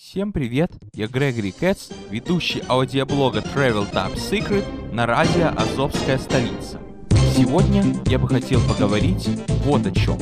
Всем привет, я Грегори Кэтс, ведущий аудиоблога Travel Top Secret на радио «Азовская столица». Сегодня я бы хотел поговорить вот о чем.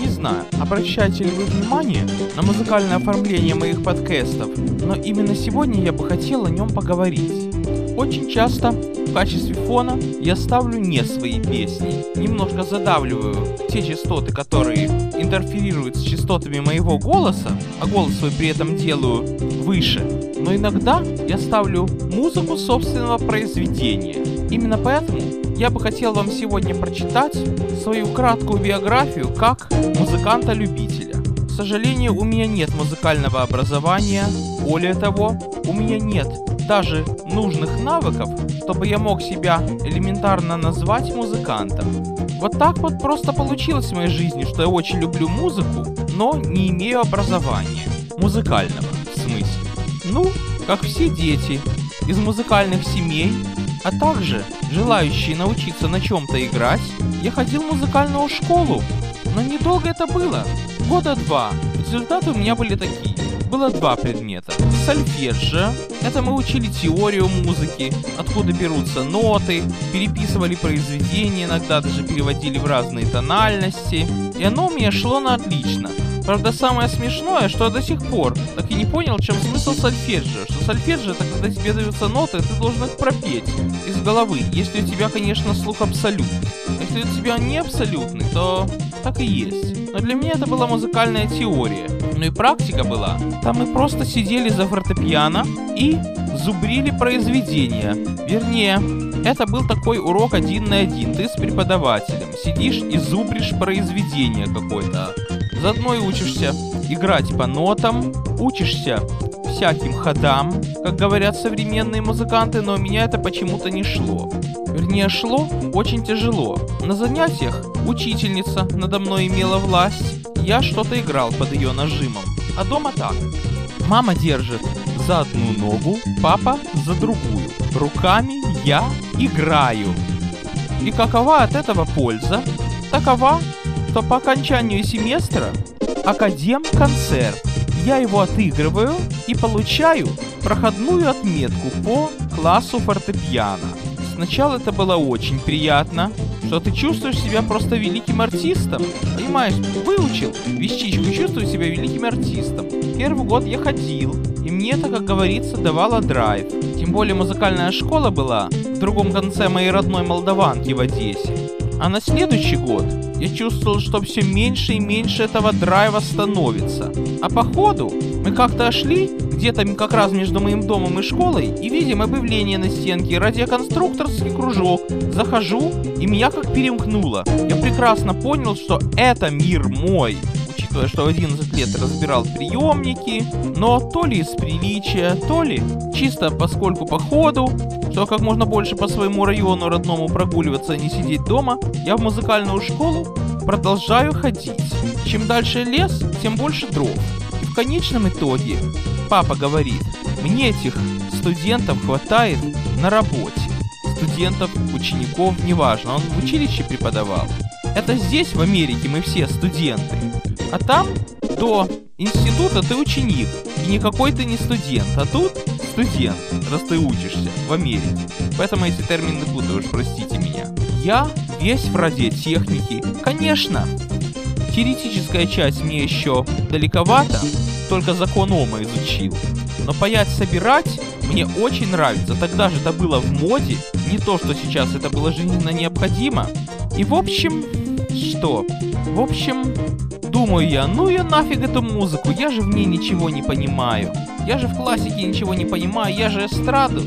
Не знаю, обращаете ли вы внимание на музыкальное оформление моих подкастов, но именно сегодня я бы хотел о нем поговорить. Очень часто в качестве фона я ставлю не свои песни, немножко задавливаю те частоты, которые интерферируют с частотами моего голоса, а голос свой при этом делаю выше. Но иногда я ставлю музыку собственного произведения. Именно поэтому я бы хотел вам сегодня прочитать свою краткую биографию как музыканта-любителя. К сожалению, у меня нет музыкального образования. Более того, у меня нет даже нужных навыков, чтобы я мог себя элементарно назвать музыкантом. Вот так вот просто получилось в моей жизни, что я очень люблю музыку, но не имею образования. Музыкального, в смысле. Ну, как все дети из музыкальных семей, а также желающие научиться на чем-то играть, я ходил в музыкальную школу. Но недолго это было. Года два. Результаты у меня были такие было два предмета. Сольфеджио – это мы учили теорию музыки, откуда берутся ноты, переписывали произведения, иногда даже переводили в разные тональности. И оно у меня шло на отлично. Правда, самое смешное, что я до сих пор так и не понял, чем смысл сольфеджио. Что сольфеджио это когда тебе даются ноты, ты должен их пропеть из головы, если у тебя, конечно, слух абсолютный. Если у тебя не абсолютный, то так и есть. Но для меня это была музыкальная теория. Ну и практика была. Там мы просто сидели за фортепиано и зубрили произведения. Вернее, это был такой урок один на один. Ты с преподавателем сидишь и зубришь произведение какое-то. Заодно и учишься играть по нотам, учишься всяким ходам, как говорят современные музыканты, но у меня это почему-то не шло. Вернее, шло очень тяжело. На занятиях учительница надо мной имела власть, я что-то играл под ее нажимом. А дома так. Мама держит за одну ногу, папа за другую. Руками я играю. И какова от этого польза? Такова, что по окончанию семестра академ-концерт. Я его отыгрываю и получаю проходную отметку по классу фортепиано. Сначала это было очень приятно, что ты чувствуешь себя просто великим артистом. Понимаешь, выучил вещичку чувствую себя великим артистом. Первый год я ходил, и мне это, как говорится, давало драйв. Тем более музыкальная школа была в другом конце моей родной Молдаванки в Одессе. А на следующий год я чувствовал, что все меньше и меньше этого драйва становится. А по ходу мы как-то шли где-то как раз между моим домом и школой и видим объявление на стенке «Радиоконструкторский кружок». Захожу, и меня как перемкнуло. Я прекрасно понял, что это мир мой учитывая, что в 11 лет разбирал приемники, но то ли из приличия, то ли чисто поскольку по ходу, что как можно больше по своему району родному прогуливаться, а не сидеть дома, я в музыкальную школу продолжаю ходить. Чем дальше лес, тем больше дров. И в конечном итоге папа говорит, мне этих студентов хватает на работе. Студентов, учеников, неважно, он в училище преподавал. Это здесь, в Америке, мы все студенты. А там до института ты ученик, и никакой ты не студент. А тут студент, раз ты учишься в Америке. Поэтому эти термины путаю, простите меня. Я весь в радиотехнике. Конечно, теоретическая часть мне еще далековато, только закон Ома изучил. Но паять собирать мне очень нравится. Тогда же это было в моде. Не то, что сейчас это было жизненно необходимо. И в общем, что? В общем, думаю я, ну я нафиг эту музыку, я же в ней ничего не понимаю. Я же в классике ничего не понимаю, я же эстраду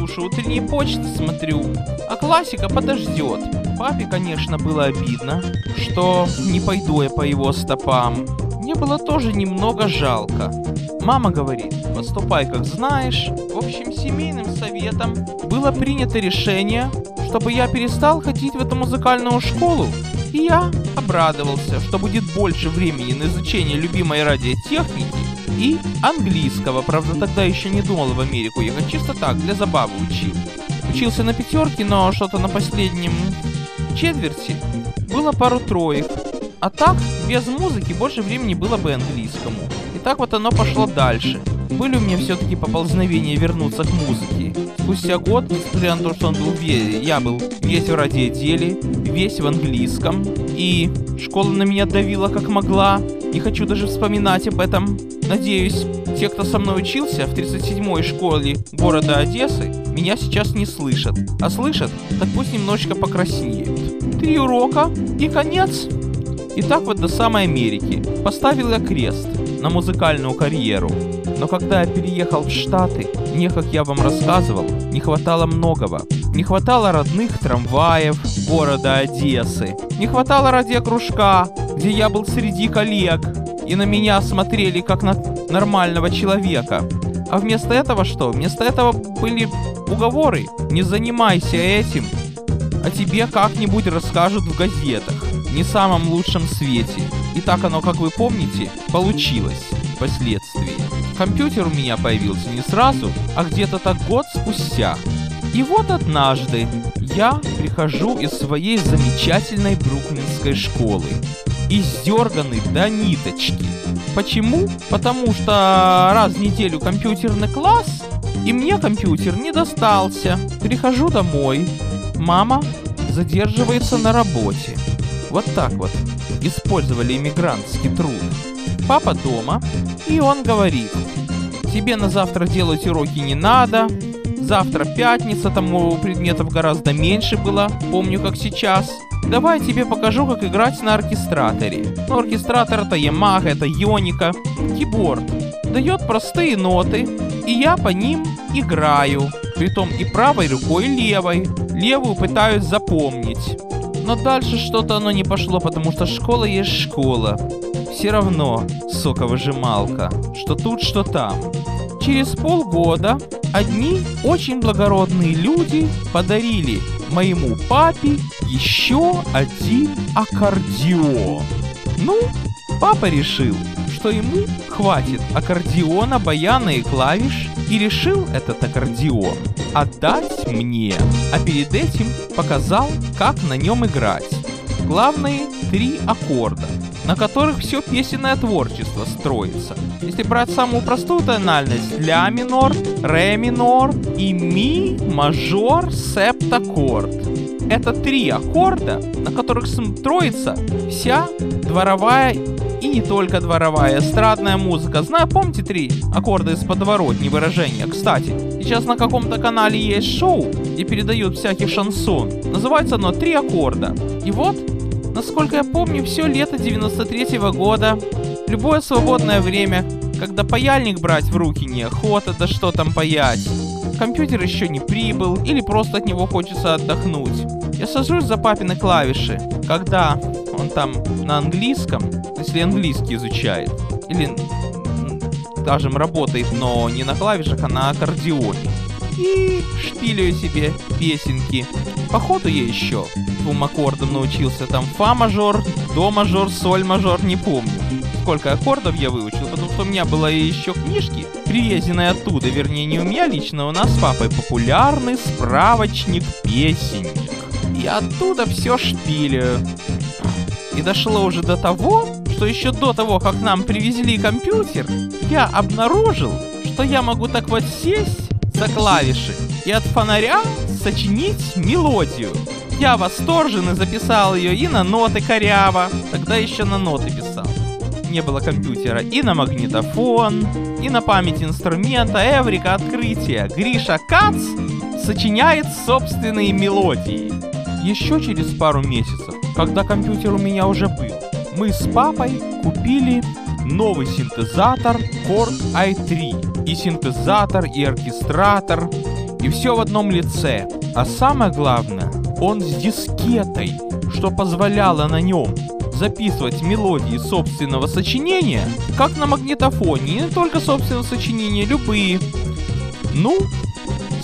слушаю, утренние почты смотрю. А классика подождет. Папе, конечно, было обидно, что не пойду я по его стопам. Мне было тоже немного жалко. Мама говорит, поступай как знаешь. В общем, семейным советом было принято решение, чтобы я перестал ходить в эту музыкальную школу. И я обрадовался, что будет больше времени на изучение любимой радиотехники и английского. Правда, тогда еще не думал в Америку ехать, чисто так, для забавы учил. Учился на пятерке, но что-то на последнем четверти было пару троек. А так, без музыки больше времени было бы английскому. И так вот оно пошло дальше. были у меня все-таки поползновения вернуться к музыке. Спустя год, несмотря на то, что он был весь, я был весь в радиоделе, весь в английском, и школа на меня давила как могла, не хочу даже вспоминать об этом. Надеюсь, те, кто со мной учился в 37-й школе города Одессы, меня сейчас не слышат. А слышат, так пусть немножечко покраснеют. Три урока и конец. И так вот до самой Америки поставил я крест на музыкальную карьеру. Но когда я переехал в Штаты, мне, как я вам рассказывал, не хватало многого. Не хватало родных трамваев города Одессы. Не хватало радиокружка, где я был среди коллег, и на меня смотрели как на нормального человека. А вместо этого что? Вместо этого были уговоры. Не занимайся этим, а тебе как-нибудь расскажут в газетах. Не самом лучшем свете. И так оно, как вы помните, получилось впоследствии. Компьютер у меня появился не сразу, а где-то так год спустя. И вот однажды я прихожу из своей замечательной бруклинской школы, издерганный до ниточки. Почему? Потому что раз в неделю компьютерный класс, и мне компьютер не достался. Прихожу домой, мама задерживается на работе. Вот так вот использовали иммигрантский труд. Папа дома, и он говорит, тебе на завтра делать уроки не надо, завтра пятница, тому предметов гораздо меньше было, помню как сейчас. Давай я тебе покажу, как играть на оркестраторе. Ну, оркестратор это Yamaha, это Йоника, киборд. Дает простые ноты, и я по ним играю. Притом и правой рукой, и левой. Левую пытаюсь запомнить. Но дальше что-то оно не пошло, потому что школа есть школа. Все равно соковыжималка, что тут, что там. Через полгода одни очень благородные люди подарили моему папе еще один аккордеон. Ну, папа решил, что ему хватит аккордеона, баяна и клавиш, и решил этот аккордеон отдать мне, а перед этим показал, как на нем играть. Главные три аккорда, на которых все песенное творчество строится. Если брать самую простую тональность, ля минор, ре минор и ми мажор септаккорд. Это три аккорда, на которых строится вся дворовая и не только дворовая, эстрадная музыка. Знаю, помните три аккорда из подворотни выражения? Кстати, сейчас на каком-то канале есть шоу, где передают всякий шансон. Называется оно «Три аккорда». И вот, насколько я помню, все лето 93 -го года, любое свободное время, когда паяльник брать в руки неохота, да что там паять, компьютер еще не прибыл или просто от него хочется отдохнуть. Я сажусь за папины клавиши, когда он там на английском, если английский изучает, или, скажем, работает, но не на клавишах, а на аккордеоне. И шпилю себе песенки. Походу я еще двум аккордам научился. Там фа мажор, до мажор, соль мажор, не помню. Сколько аккордов я выучил, потому что у меня было еще книжки, привезенные оттуда, вернее не у меня лично, у нас с папой популярный справочник песенник. И оттуда все шпилю. И дошло уже до того, что еще до того, как нам привезли компьютер, я обнаружил, что я могу так вот сесть за клавиши и от фонаря сочинить мелодию. Я восторженно записал ее и на ноты коряво, тогда еще на ноты писал. Не было компьютера и на магнитофон, и на память инструмента, Эврика, открытие. Гриша Кац сочиняет собственные мелодии. Еще через пару месяцев, когда компьютер у меня уже был, мы с папой купили новый синтезатор Core i3. И синтезатор, и оркестратор, и все в одном лице. А самое главное, он с дискетой, что позволяло на нем записывать мелодии собственного сочинения, как на магнитофоне, и не только собственного сочинения, любые. Ну,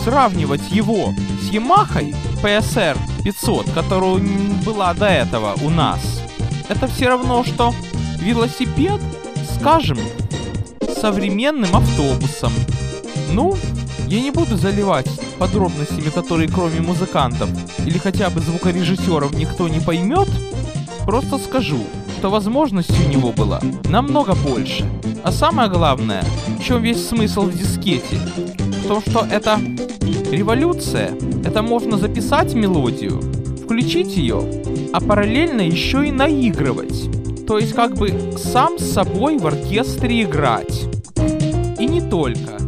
сравнивать его с Yamaha PSR 500, которая была до этого у нас, это все равно, что велосипед, скажем, современным автобусом. Ну, я не буду заливать подробностями, которые кроме музыкантов или хотя бы звукорежиссеров никто не поймет, просто скажу, что возможностей у него было намного больше. А самое главное, в чем весь смысл в дискете? В том, что это революция. Это можно записать мелодию, включить ее, а параллельно еще и наигрывать. То есть как бы сам с собой в оркестре играть. И не только.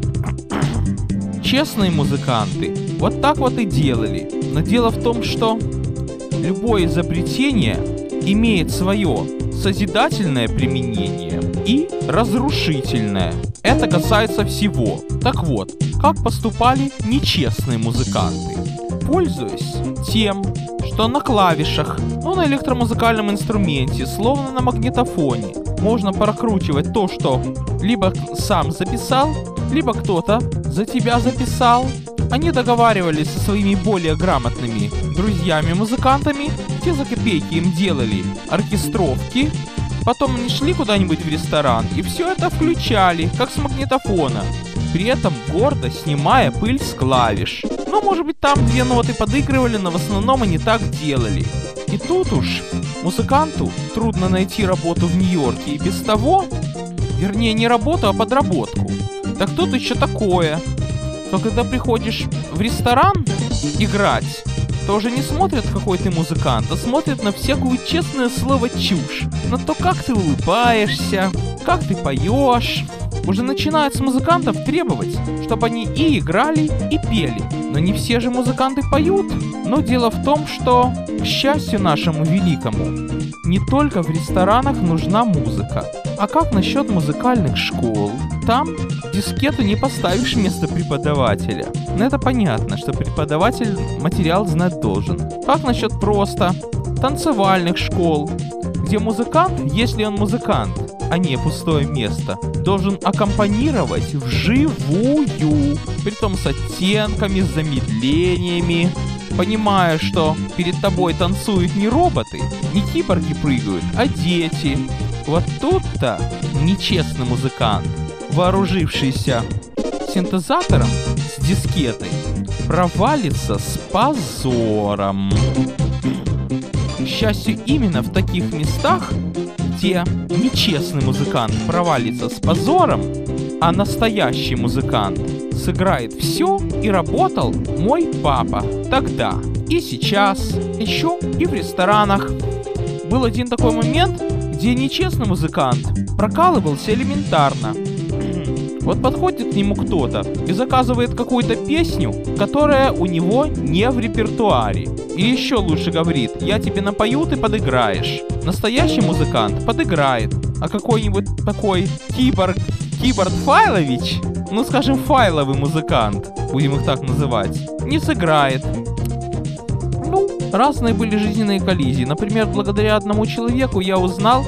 Честные музыканты вот так вот и делали. Но дело в том, что любое изобретение имеет свое созидательное применение и разрушительное. Это касается всего. Так вот, как поступали нечестные музыканты? Пользуясь тем, что на клавишах, ну на электромузыкальном инструменте, словно на магнитофоне, можно прокручивать то, что либо сам записал, либо кто-то за тебя записал. Они договаривались со своими более грамотными друзьями-музыкантами, те за копейки им делали оркестровки, потом они шли куда-нибудь в ресторан и все это включали, как с магнитофона, при этом гордо снимая пыль с клавиш. Ну, может быть, там две ноты подыгрывали, но в основном они так делали. И тут уж музыканту трудно найти работу в Нью-Йорке и без того, вернее не работу, а подработку. Так тут еще такое, что когда приходишь в ресторан играть, то уже не смотрят, какой ты музыкант, а смотрят на всякую честное слово чушь. На то, как ты улыбаешься, как ты поешь. Уже начинают с музыкантов требовать, чтобы они и играли, и пели. Но не все же музыканты поют. Но дело в том, что, к счастью нашему великому, не только в ресторанах нужна музыка. А как насчет музыкальных школ? Там дискету не поставишь вместо преподавателя. Но это понятно, что преподаватель материал знать должен. Как насчет просто танцевальных школ, где музыкант, если он музыкант, а не пустое место, должен аккомпанировать вживую, притом с оттенками, с замедлениями, понимая, что перед тобой танцуют не роботы, не киборги прыгают, а дети. Вот тут-то нечестный музыкант, вооружившийся синтезатором с дискетой, провалится с позором. К счастью, именно в таких местах, где нечестный музыкант провалится с позором, а настоящий музыкант сыграет все и работал мой папа тогда и сейчас, еще и в ресторанах. Был один такой момент, где нечестный музыкант прокалывался элементарно. Вот подходит к нему кто-то и заказывает какую-то песню, которая у него не в репертуаре. И еще лучше говорит, я тебе напою, ты подыграешь. Настоящий музыкант подыграет, а какой-нибудь такой киборг, киборг Файлович, ну скажем файловый музыкант, будем их так называть, не сыграет. Ну, разные были жизненные коллизии. Например, благодаря одному человеку я узнал,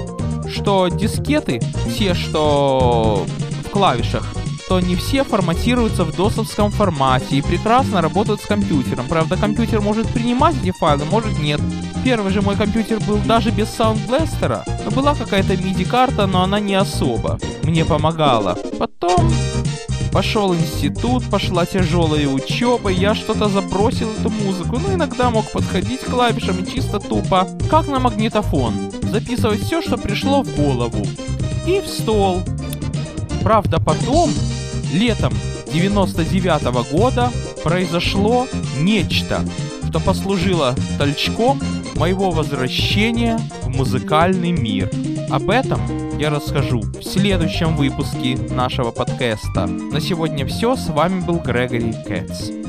что дискеты, те, что клавишах, то не все форматируются в досовском формате и прекрасно работают с компьютером. Правда, компьютер может принимать эти файлы, может нет. Первый же мой компьютер был даже без саундбластера. Была какая-то MIDI-карта, но она не особо мне помогала. Потом Пошел институт, пошла тяжелая учеба, я что-то забросил эту музыку, но иногда мог подходить к клавишам и чисто тупо, как на магнитофон, записывать все, что пришло в голову. И в стол. Правда, потом, летом 99 -го года, произошло нечто, что послужило толчком моего возвращения в музыкальный мир. Об этом я расскажу в следующем выпуске нашего подкаста. На сегодня все. С вами был Грегори Кэтс.